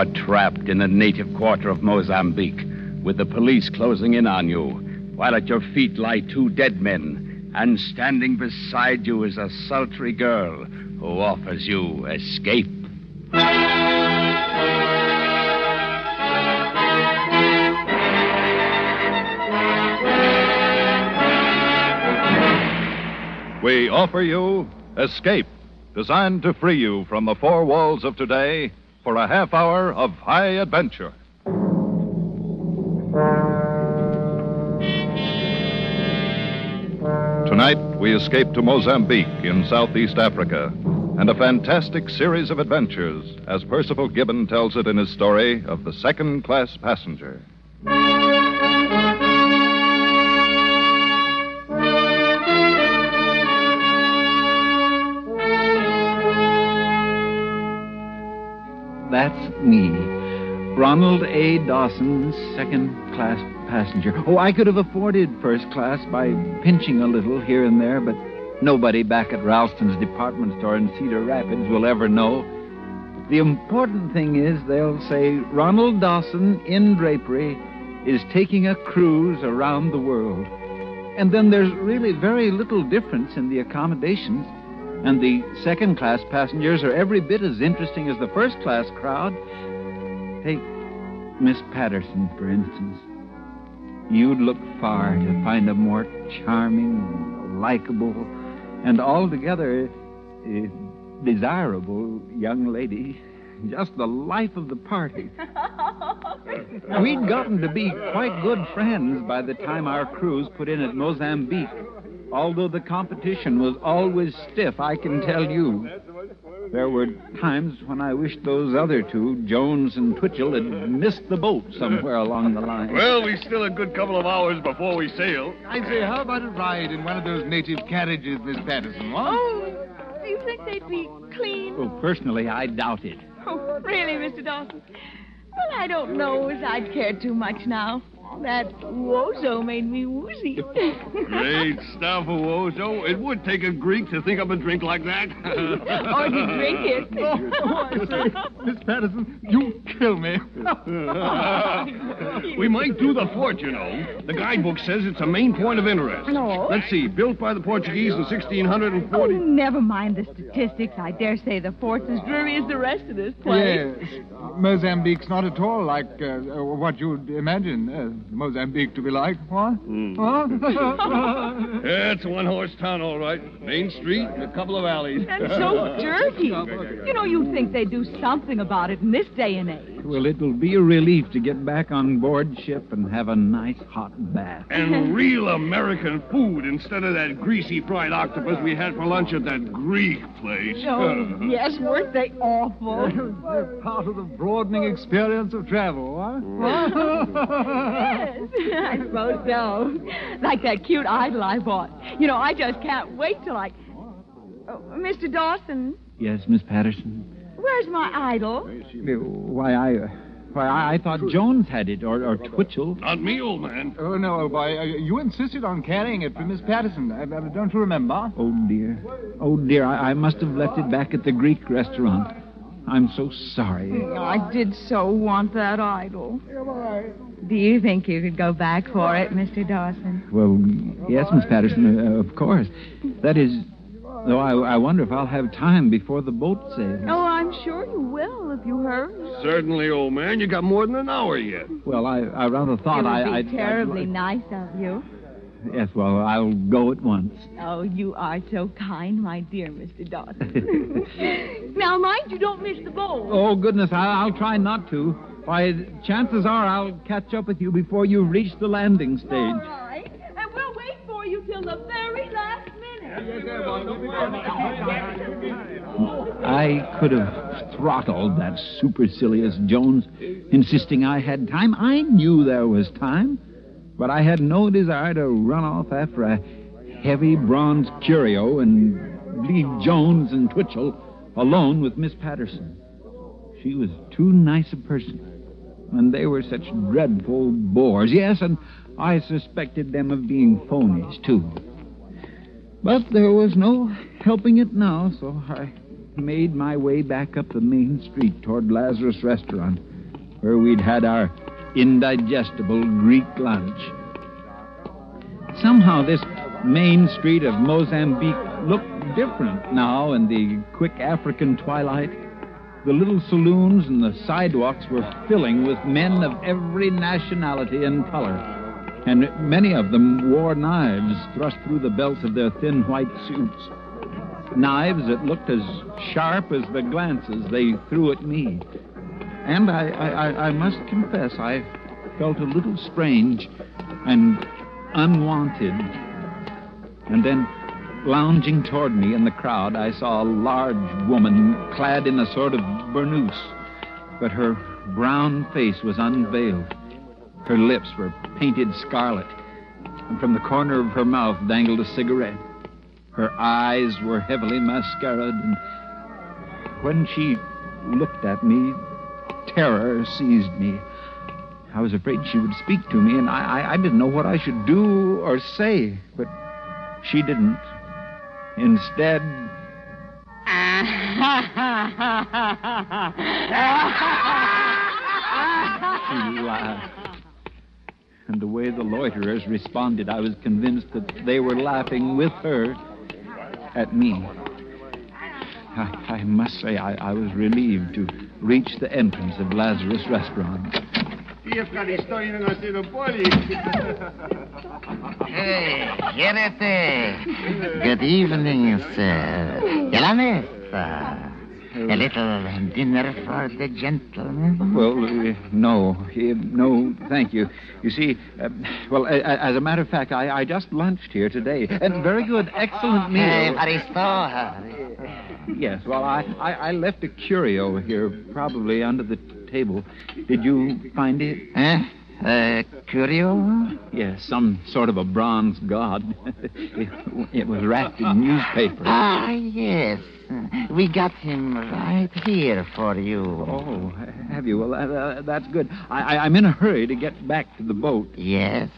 Are trapped in the native quarter of Mozambique, with the police closing in on you, while at your feet lie two dead men, and standing beside you is a sultry girl who offers you escape. We offer you Escape, designed to free you from the four walls of today for a half hour of high adventure. Tonight, we escape to Mozambique in southeast Africa and a fantastic series of adventures as Perceval Gibbon tells it in his story of the second class passenger. That's me. Ronald A. Dawson, second class passenger. Oh, I could have afforded first class by pinching a little here and there, but nobody back at Ralston's department store in Cedar Rapids will ever know. The important thing is they'll say Ronald Dawson in drapery is taking a cruise around the world. And then there's really very little difference in the accommodations. And the second class passengers are every bit as interesting as the first class crowd. Take Miss Patterson, for instance. You'd look far to find a more charming, likable, and altogether uh, desirable young lady. Just the life of the party. We'd gotten to be quite good friends by the time our cruise put in at Mozambique. Although the competition was always stiff, I can tell you. There were times when I wished those other two, Jones and Twitchell, had missed the boat somewhere along the line. Well, we still a good couple of hours before we sail. I say, how about a ride in one of those native carriages, Miss Patterson? What? Oh, do you think they'd be clean? Well, personally, I doubt it. Oh, really, Mr. Dawson? Well, I don't know as I'd care too much now. That wozo made me woozy. Great stuff, Owozo. It would take a Greek to think up a drink like that. or to drink it. Oh, Miss Patterson, you kill me. we might do the fort, you know. The guidebook says it's a main point of interest. No. Let's see. Built by the Portuguese in Oh, 1640. never mind the statistics. I dare say the fort's as dreary as the rest of this place. Yes. Mozambique's not at all like uh, uh, what you'd imagine uh, Mozambique to be like. What? Hmm. Huh? Yeah, it's a one horse town, all right. Main street and a couple of alleys. And so dirty. You know, you'd think they'd do something about it in this day and age. Well, it'll be a relief to get back on board ship and have a nice hot bath. And real American food instead of that greasy fried octopus we had for lunch at that Greek place. Oh, yes, weren't they awful? They're part of the broadening experience of travel, what? yes, I suppose so. Like that cute idol I bought. You know, I just can't wait till I. Oh, Mr. Dawson, Yes, Miss Patterson. Where's my idol? Why, I, uh, why, I, I thought Jones had it, or, or Twitchell. Not me, old man. Oh, no, boy. Uh, you insisted on carrying it for Miss Patterson. Uh, uh, don't you remember? Oh, dear. Oh, dear, I, I must have left it back at the Greek restaurant. I'm so sorry. I did so want that idol. Do you think you could go back for it, Mr. Dawson? Well, yes, Miss Patterson, uh, of course. That is, though I, I wonder if I'll have time before the boat sails. Oh, I'm sure you will if you hurry. Certainly, old man. You got more than an hour yet. Well, I, I rather thought it would I. be I'd- I'd terribly like- nice of you. Yes, well, I'll go at once. Oh, you are so kind, my dear Mr. Dawson. now, mind you don't miss the boat. Oh, goodness, I, I'll try not to. Why, chances are I'll catch up with you before you reach the landing stage. All right. And we'll wait for you till the very last minute. I could have throttled that supercilious Jones, insisting I had time. I knew there was time, but I had no desire to run off after a heavy bronze curio and leave Jones and Twitchell alone with Miss Patterson. She was too nice a person, and they were such dreadful bores. Yes, and I suspected them of being phonies, too. But there was no helping it now, so I made my way back up the main street toward Lazarus Restaurant, where we'd had our indigestible Greek lunch. Somehow this main street of Mozambique looked different now in the quick African twilight. The little saloons and the sidewalks were filling with men of every nationality and color, and many of them wore knives thrust through the belts of their thin white suits. Knives that looked as sharp as the glances they threw at me. And I, I, I- must confess, I felt a little strange and unwanted. And then, lounging toward me in the crowd, I saw a large woman clad in a sort of burnous, but her brown face was unveiled. Her lips were painted scarlet, and from the corner of her mouth dangled a cigarette. Her eyes were heavily mascaraed, and when she looked at me, terror seized me. I was afraid she would speak to me, and I, I, I didn't know what I should do or say, but she didn't. Instead, she laughed. And the way the loiterers responded, I was convinced that they were laughing with her at me. I, I must say, I, I was relieved to reach the entrance of Lazarus Restaurant. Hey, Jerete. Good evening, sir. La mesa. A little dinner for the gentlemen. Well, uh, no, uh, no, thank you. You see, uh, well, a- a- as a matter of fact, I, I just lunched here today, and very good, excellent meal. Yes, well, I, I, I left a curio here, probably under the table. Did you find it? Eh? Uh, curio? Yes, some sort of a bronze god. it, it was wrapped in newspaper. Ah, yes. We got him right here for you. Oh, have you? Well, uh, uh, that's good. I, I, I'm in a hurry to get back to the boat. Yes.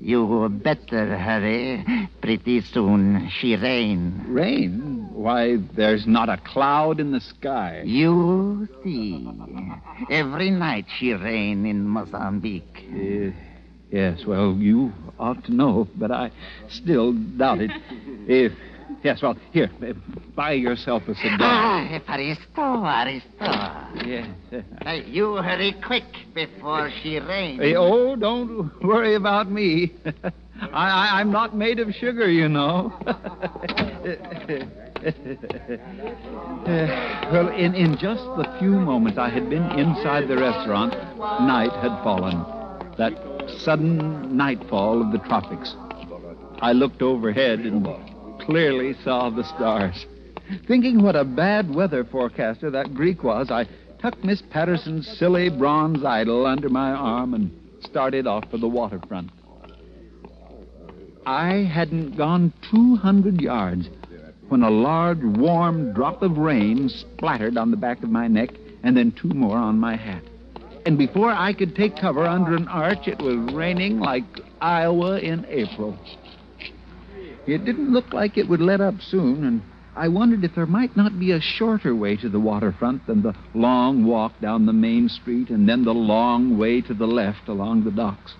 You better hurry. Pretty soon she rain. Rain? Why, there's not a cloud in the sky. You see. Every night she rain in Mozambique. Uh, yes, well, you ought to know, but I still doubt it. If yes, well, here, buy yourself a cigar. Ah, Aristo, Aristo. Yes. Now, you hurry quick before she rains. Hey, oh, don't worry about me. I, I, I'm not made of sugar, you know. Uh, well, in, in just the few moments I had been inside the restaurant, night had fallen. That sudden nightfall of the tropics. I looked overhead and clearly saw the stars. Thinking what a bad weather forecaster that Greek was, I tucked Miss Patterson's silly bronze idol under my arm and started off for the waterfront. I hadn't gone 200 yards when a large, warm drop of rain splattered on the back of my neck and then two more on my hat. And before I could take cover under an arch, it was raining like Iowa in April. It didn't look like it would let up soon, and I wondered if there might not be a shorter way to the waterfront than the long walk down the main street and then the long way to the left along the docks.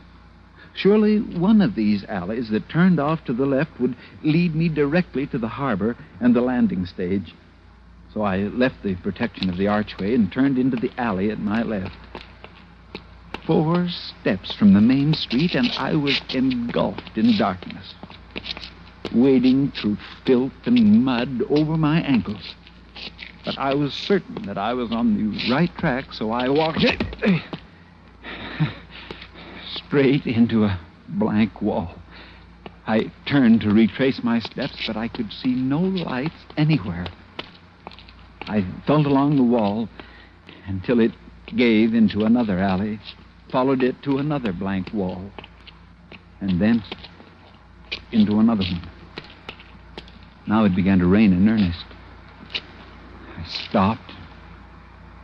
Surely one of these alleys that turned off to the left would lead me directly to the harbor and the landing stage. So I left the protection of the archway and turned into the alley at my left. Four steps from the main street, and I was engulfed in darkness, wading through filth and mud over my ankles. But I was certain that I was on the right track, so I walked straight into a blank wall. I turned to retrace my steps, but I could see no lights anywhere. I felt along the wall until it gave into another alley, followed it to another blank wall, and then into another one. Now it began to rain in earnest. I stopped,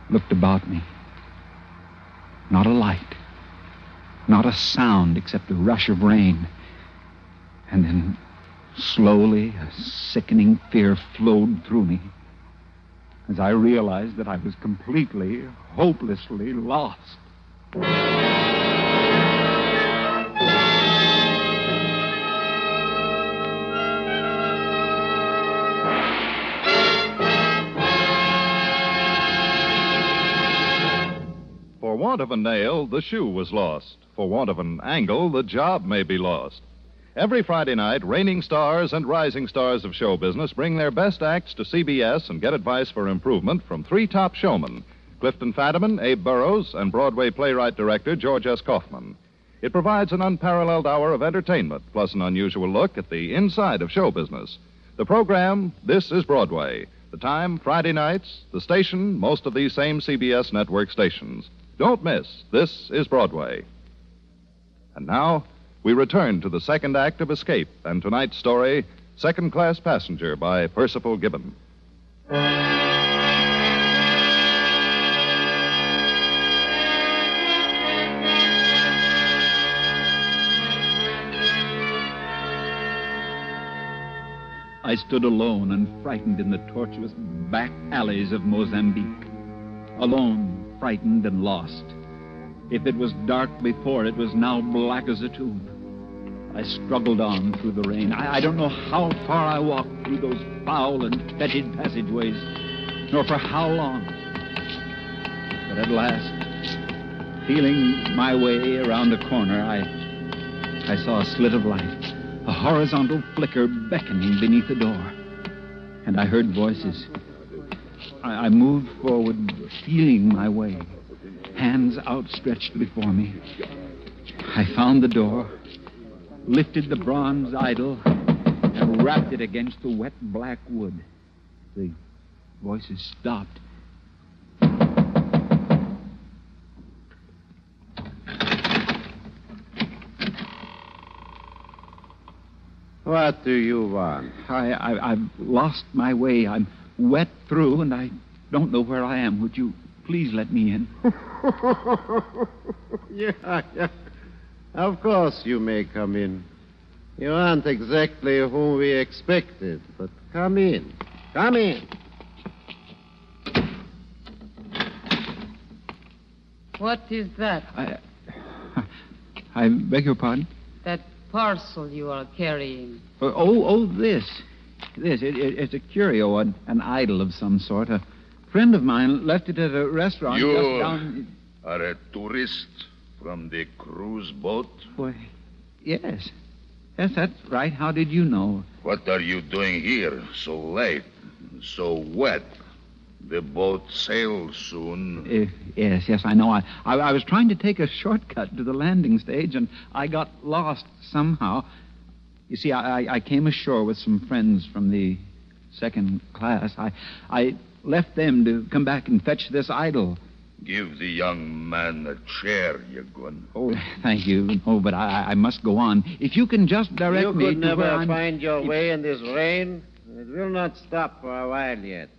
looked about me. Not a light, not a sound except the rush of rain. And then, slowly, a sickening fear flowed through me as I realized that I was completely, hopelessly lost. Want of a nail, the shoe was lost. For want of an angle, the job may be lost. Every Friday night, reigning stars and rising stars of show business bring their best acts to CBS and get advice for improvement from three top showmen Clifton Fadiman, Abe Burrows, and Broadway playwright director George S. Kaufman. It provides an unparalleled hour of entertainment, plus an unusual look at the inside of show business. The program, This is Broadway. The time, Friday nights. The station, most of these same CBS network stations. Don't miss This is Broadway. And now, we return to the second act of Escape and tonight's story, Second Class Passenger by Perceval Gibbon. I stood alone and frightened in the tortuous back alleys of Mozambique. Alone, frightened, and lost. If it was dark before, it was now black as a tomb. I struggled on through the rain. I, I don't know how far I walked through those foul and fetid passageways, nor for how long. But at last, feeling my way around a corner, I, I saw a slit of light, a horizontal flicker beckoning beneath the door. And I heard voices. I, I moved forward, feeling my way, hands outstretched before me. I found the door, lifted the bronze idol, and rapped it against the wet black wood. The voices stopped. What do you want? I, I, I've lost my way. I'm wet through, and I don't know where I am. Would you please let me in? yeah, yeah. Of course you may come in. You aren't exactly whom we expected, but come in. Come in. What is that? I, I beg your pardon? That parcel you are carrying. Oh, oh, oh this. This. It, it, it's a curio, an, an idol of some sort. A friend of mine left it at a restaurant You just down. are a tourist from the cruise boat? Why, yes. Yes, that's right. How did you know? What are you doing here so late, so wet? The boat sails soon. Uh, yes, yes, I know. I, I, I was trying to take a shortcut to the landing stage, and I got lost somehow. You see, I, I, I came ashore with some friends from the second class. I, I left them to come back and fetch this idol. Give the young man a chair, Yagun. Oh, thank you. Oh, but I, I must go on. If you can just direct you me could to never where I'm... find your If- way in this rain. It will not stop for a while yet.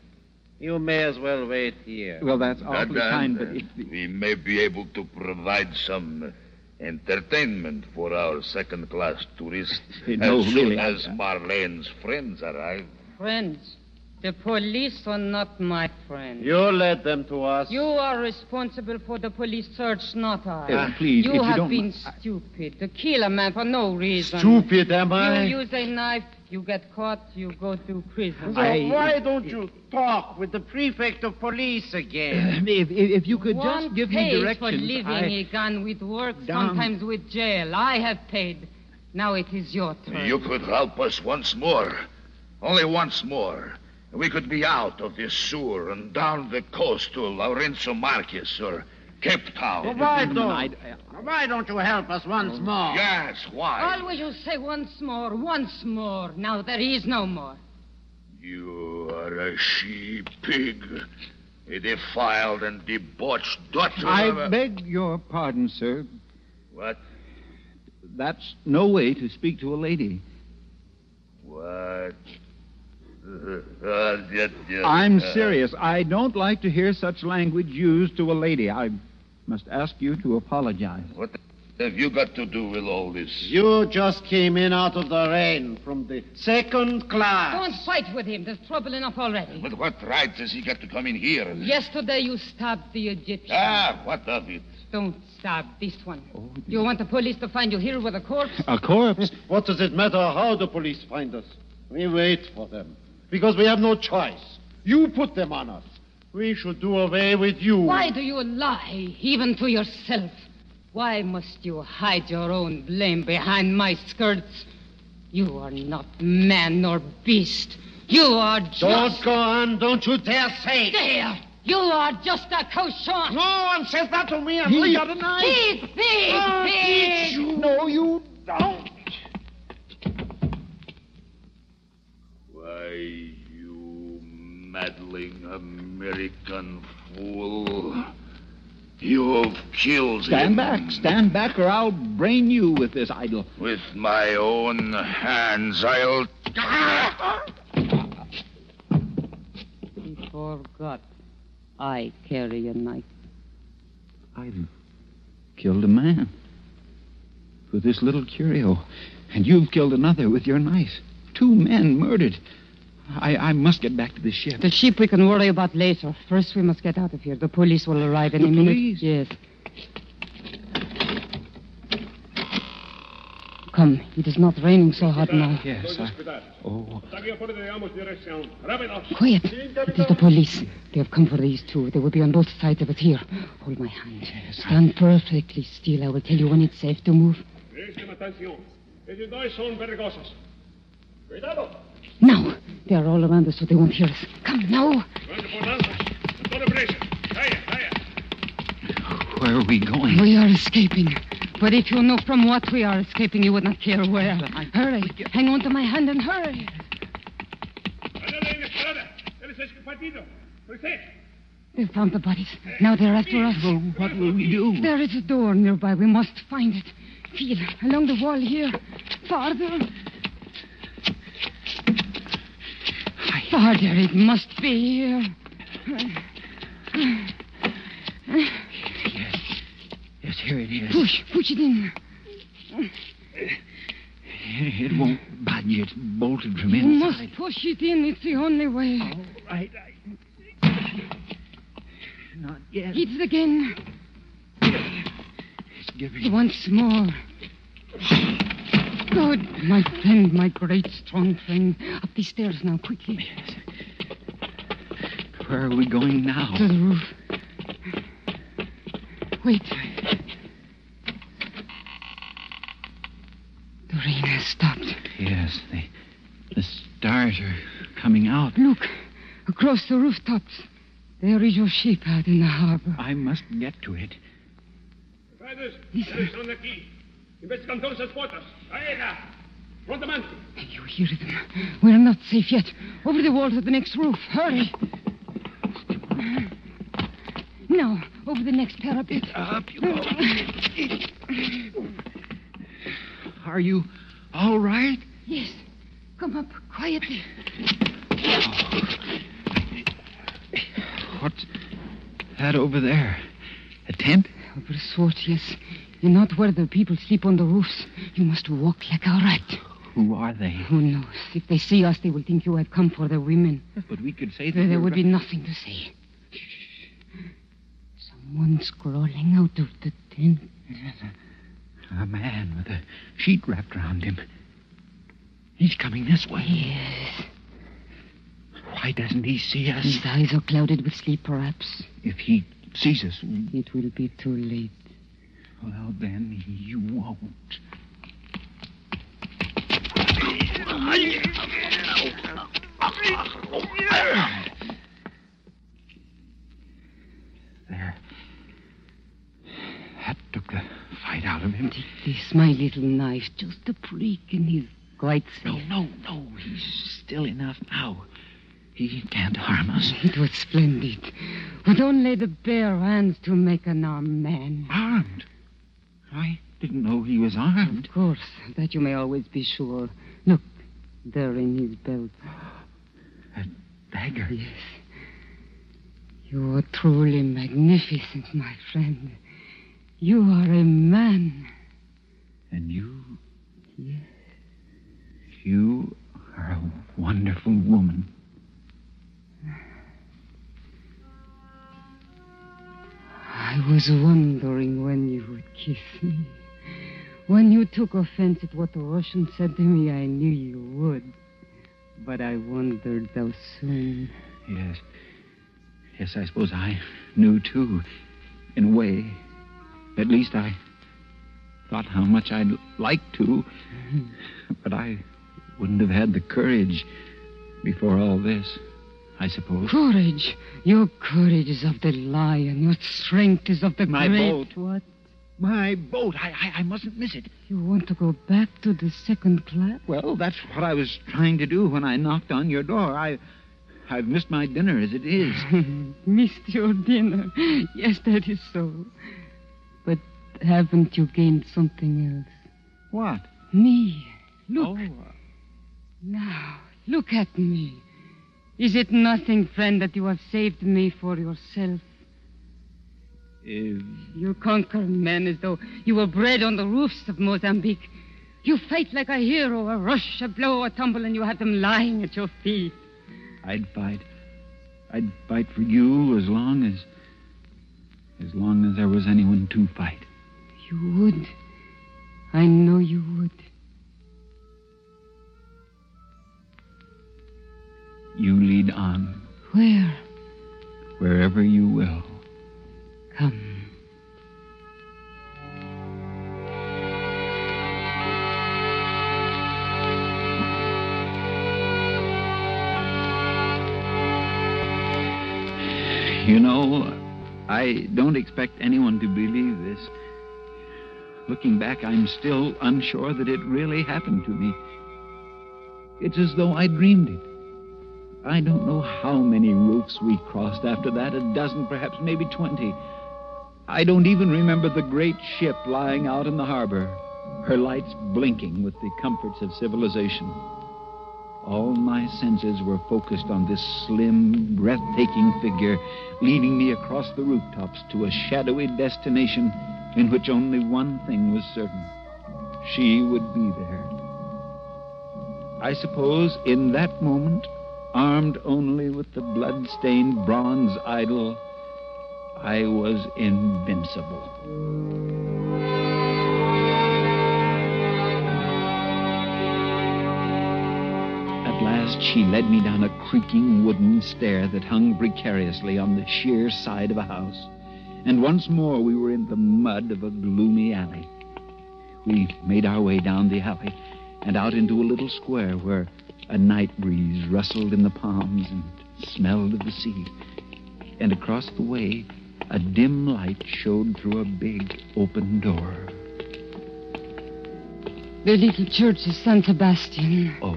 You may as well wait here. Well, that's awfully That- kind, and, but if... we may be able to provide some entertainment for our second-class tourists No, as soon really, I- as Marlene's friends arrive. Friends. The police are not my friends. You led them to us. You are responsible for the police search, not I. Uh, please, you if you have don't been mi- I- stupid to kill a man for no reason. Stupid, am I? You use a knife, you get caught, you go to prison. So why don't you talk with the prefect of police again? If, if, if you could One just give me pays directions... for living I... a gun with work, Down. sometimes with jail. I have paid. Now it is your turn. You could help us once more. Only once more. We could be out of this sewer and down the coast to Lourenço Marques or Cape Town. Why Mm, don't? Why don't you help us once more? Yes, why? Always you say once more, once more. Now there is no more. You are a she pig. A defiled and debauched daughter I of a... beg your pardon, sir. What? That's no way to speak to a lady. What? Yet, yet, I'm serious. I don't like to hear such language used to a lady. I must ask you to apologize. What have you got to do with all this? You just came in out of the rain from the second class. Don't fight with him. There's trouble enough already. But what right has he got to come in here? Yesterday you stabbed the Egyptian. Ah, what of it? Don't stab this one. you want the police to find you here with a corpse? A corpse? What does it matter how the police find us? We wait for them. Because we have no choice. You put them on us. We should do away with you. Why do you lie, even to yourself? Why must you hide your own blame behind my skirts? You are not man nor beast. You are just. Don't go on. Don't you dare say. There! You are just a cochon. No one says that to me. And He we got a American fool. You've killed Stand him. back, stand back, or I'll brain you with this idol. With my own hands, I'll. He forgot. I carry a knife. I've killed a man with this little curio, and you've killed another with your knife. Two men murdered. I, I must get back to the ship. The ship we can worry about later. First, we must get out of here. The police will arrive any The minute. police? Yes. Come, it is not raining so hard now. Yes, I... Oh, Quiet. It is the police. They have come for these two. They will be on both sides of us here. Hold my hand. Stand perfectly still. I will tell you when it's safe to move. Now. They are all around us, so they won't hear us. Come, now. where are we going? We are escaping. But if you know from what we are escaping, you would not care where. Hurry. Hang on to my hand and hurry. They found the bodies. Now they're after us. Well, what will we do? There is a door nearby. We must find it. Feel along the wall here. Farther. Farther. It must be here. Yes, here it is. Push. Push it in. It, it won't budge. It's bolted from You inside. must push it in. It's the only way. Right. Not yet. Hit it again. It's giving. Once more. Good, my friend, my great strong friend. Up these stairs now, quickly. Yes. Where are we going now? To the roof. Wait. The rain has stopped. Yes, the, the stars are coming out. Look, across the rooftops. There is your ship out in the harbor. I must get to it. You hear them. We're not safe yet. Over the wall to the next roof. Hurry. Now, over the next parapet. Up you go. Are you all right? Yes. Come up quietly. What's that over there? A tent? Over the sword, yes. You're not where the people sleep on the roofs. You must walk like a rat. Who are they? Who knows? If they see us, they will think you have come for the women. But we could say that There, there would be nothing to say. Someone's crawling out of the tent. A man with a sheet wrapped around him. He's coming this way. Yes. Why doesn't he see us? His eyes are clouded with sleep, perhaps. If he sees us, It will be too late. Well, then you won't. There. That took the fight out of him. This, my little knife, just a prick, and he's quite safe. No, no, no. He's still enough now. He can't harm us. It was splendid. With only the bare hands to make an armed man. Armed? I didn't know he was armed. Of course, that you may always be sure. Look, there in his belt. A dagger? Yes. You are truly magnificent, my friend. You are a man. And you? Yes. You are a wonderful woman. I was wondering when you would kiss me. When you took offense at what the Russian said to me, I knew you would. But I wondered how soon. Yes. Yes, I suppose I knew too. In a way. At least I thought how much I'd like to. Mm-hmm. But I wouldn't have had the courage before all this, I suppose. Courage. Your courage is of the lion. Your strength is of the My great. boat. What? My boat. I, I, I mustn't miss it. You want to go back to the second class? Well, that's what I was trying to do when I knocked on your door. I, I've missed my dinner as it is. Missed your dinner. Yes, that is so. But haven't you gained something else? What? Me. Look. Oh, Now, look at me. Is it nothing, friend, that you have saved me for yourself? if You conquer men as though you were bred on the roofs of Mozambique. You fight like a hero, a rush, a blow, a tumble, and you have them lying at your feet. I'd fight. I'd fight for you as long as. as long as there was anyone to fight. You would. I know you would. On Where? wherever you will. Come. You know, I don't expect anyone to believe this. Looking back, I'm still unsure that it really happened to me. It's as though I dreamed it. I don't know how many roofs we crossed after that a dozen, perhaps, maybe twenty. I don't even remember the great ship lying out in the harbor, her lights blinking with the comforts of civilization. All my senses were focused on this slim, breathtaking figure leading me across the rooftops to a shadowy destination in which only one thing was certain she would be there. I suppose in that moment, armed only with the blood-stained bronze idol, I was invincible. At last, she led me down a creaking wooden stair that hung precariously on the sheer side of a house. And once more, we were in the mud of a gloomy alley. We made our way down the alley and out into a little square where a night breeze rustled in the palms and smelled of the sea. And across the way, a dim light showed through a big open door. The little church of San Sebastian. Oh,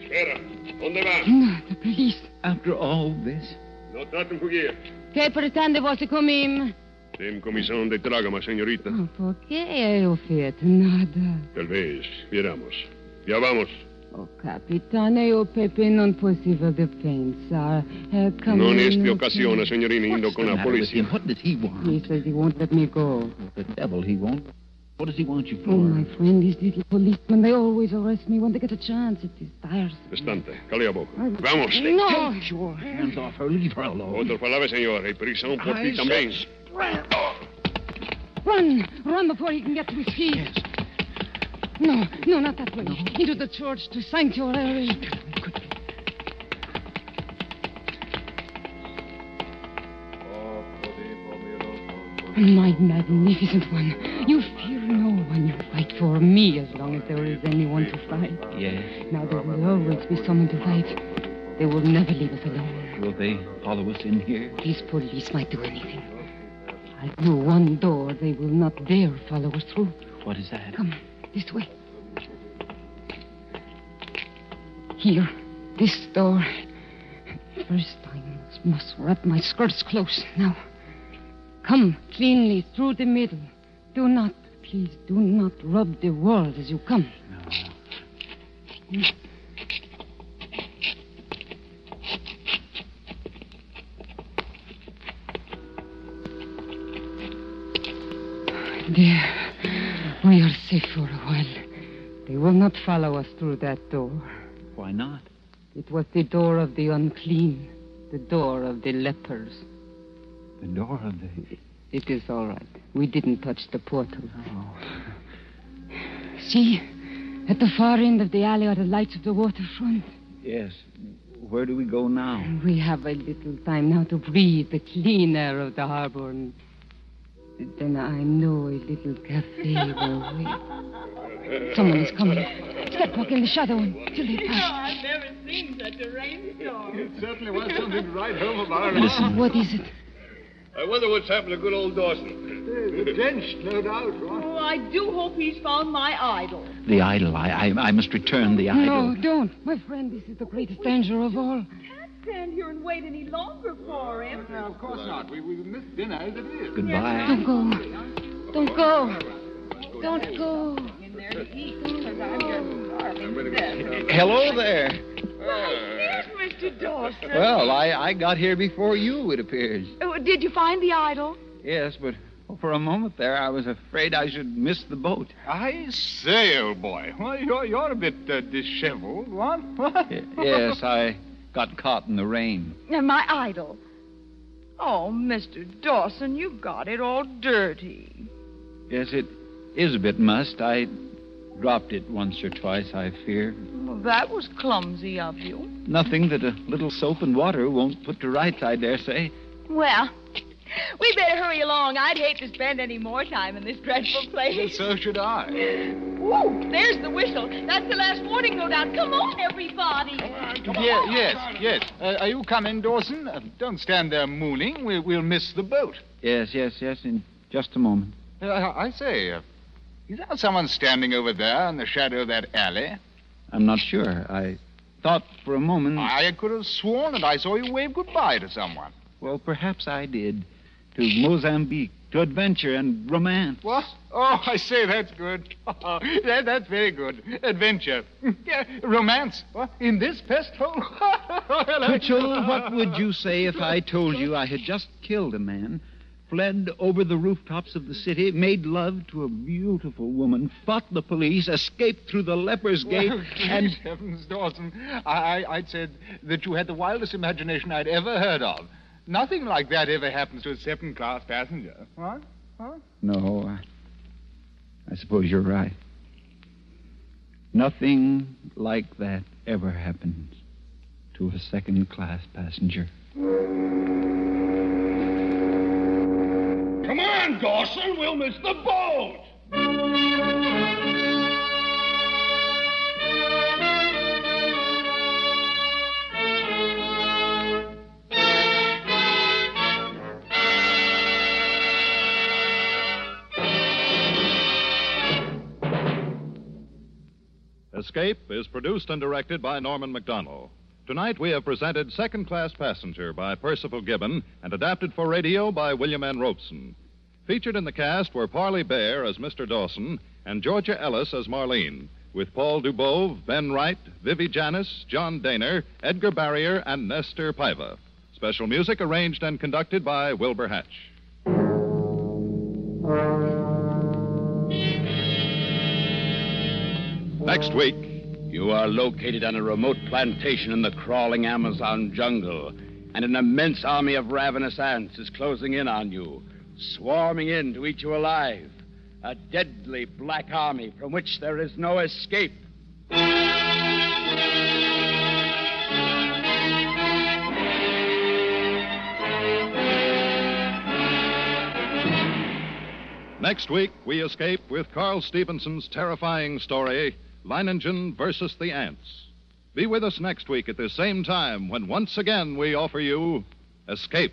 Espera, ¿dónde va? No, the police. after all this? No traten de fugir. Che pretende vostro comim? Tem comissão de trágama, senhorita. Oh, por que eu feito nada? Talvez. Viramos. Já vamos. Oh, capitane, eu Pepe non possible de pensar. Uh, come Non uh, occasione, signorina, indo con la matter with polizia. him? What does he want? He says he won't let me go. The devil he won't. What does he want you for? Oh, my friend, these little policemen, they always arrest me when they get a chance. It is tiresome. Bastante. Cale a boca. Vamos. No! Take your hands off her. Leave her alone. Outra palavra, senhor. E prisão por ti também. Run! Run Run before he can get to his feet. No, no, not that way. Into the church to sanctuary. My magnificent one, you fear no one. You fight for me as long as there is anyone to fight. Yes. Now there will always be someone to fight. They will never leave us alone. Will they follow us in here? These police might do anything. I've one door they will not dare follow us through. What is that? Come, this way. Here, this door. First, I must wrap my skirts close. Now, come cleanly through the middle. Do not, please, do not rub the walls as you come. No. There. We are safe for a while. They will not follow us through that door. Why not? It was the door of the unclean, the door of the lepers. The door of the. It is all right. We didn't touch the portal. Oh. See, at the far end of the alley are the lights of the waterfront. Yes. Where do we go now? We have a little time now to breathe the clean air of the harbor. And then I know a little cafe where we. Someone is coming. Step back in the shadow until they pass. Ah, I've never seen such a rainstorm. It certainly was something to write home about. Listen, what is it? I wonder what's happened to good old Dawson. Drenched, no doubt. Oh, I do hope he's found my idol. The idol. I, I, I must return the idol. No, don't. My friend, this is the greatest danger of all. Can't stand here and wait any longer for him. No, of course not. We, we missed dinner as it is. Goodbye. Don't go. Don't go. Don't go. In there to eat, because I'm just starving to death. Hello there. There's Mr. Dawson. Well, I, I got here before you, it appears. Oh, did you find the idol? Yes, but for a moment there, I was afraid I should miss the boat. I say, old boy. Well, you're, you're a bit uh, disheveled, what? What? yes, I got caught in the rain. And my idol. Oh, Mr. Dawson, you got it all dirty. Yes, it is a bit must. I dropped it once or twice, I fear. Well, that was clumsy of you. Nothing that a little soap and water won't put to rights, I dare say. Well, we better hurry along. I'd hate to spend any more time in this dreadful place. so should I. Whoa, there's the whistle. That's the last warning, no doubt. Come on, everybody. Yeah, yes, yes. Uh, are you coming, Dawson? Uh, don't stand there mooning. We'll, we'll miss the boat. Yes, yes, yes, in just a moment. Uh, I say, uh, is there someone standing over there in the shadow of that alley? I'm not sure. I thought for a moment. I could have sworn that I saw you wave goodbye to someone. Well, perhaps I did. To Mozambique, to adventure and romance. What? Oh, I say, that's good. that, that's very good. Adventure. yeah, romance. What? In this pest hole? Twitchell, what would you say if I told you I had just killed a man, fled over the rooftops of the city, made love to a beautiful woman, fought the police, escaped through the leper's gate, Well, and. great heavens, Dawson. I, I, I'd said that you had the wildest imagination I'd ever heard of. Nothing like that ever happens to a second-class passenger. What? Huh? No, I, I suppose you're right. Nothing like that ever happens to a second class passenger. Come on, Dawson. We'll miss the boat. Escape is produced and directed by Norman Macdonnell. Tonight we have presented Second Class Passenger by Perceval Gibbon and adapted for radio by William N. Robson. Featured in the cast were Parley Baer as Mr. Dawson and Georgia Ellis as Marlene, with Paul Dubov, Ben Wright, Vivi Janiss, John Dehner, Edgar Barrier, and Nestor Paiva. Special music arranged and conducted by Wilbur Hatch. Next week, you are located on a remote plantation in the crawling Amazon jungle, and an immense army of ravenous ants is closing in on you, swarming in to eat you alive. A deadly black army from which there is no escape. Next week, we escape with Carl Stephenson's terrifying story, Leiningen versus the Ants. Be with us next week at the same time when once again we offer you Escape.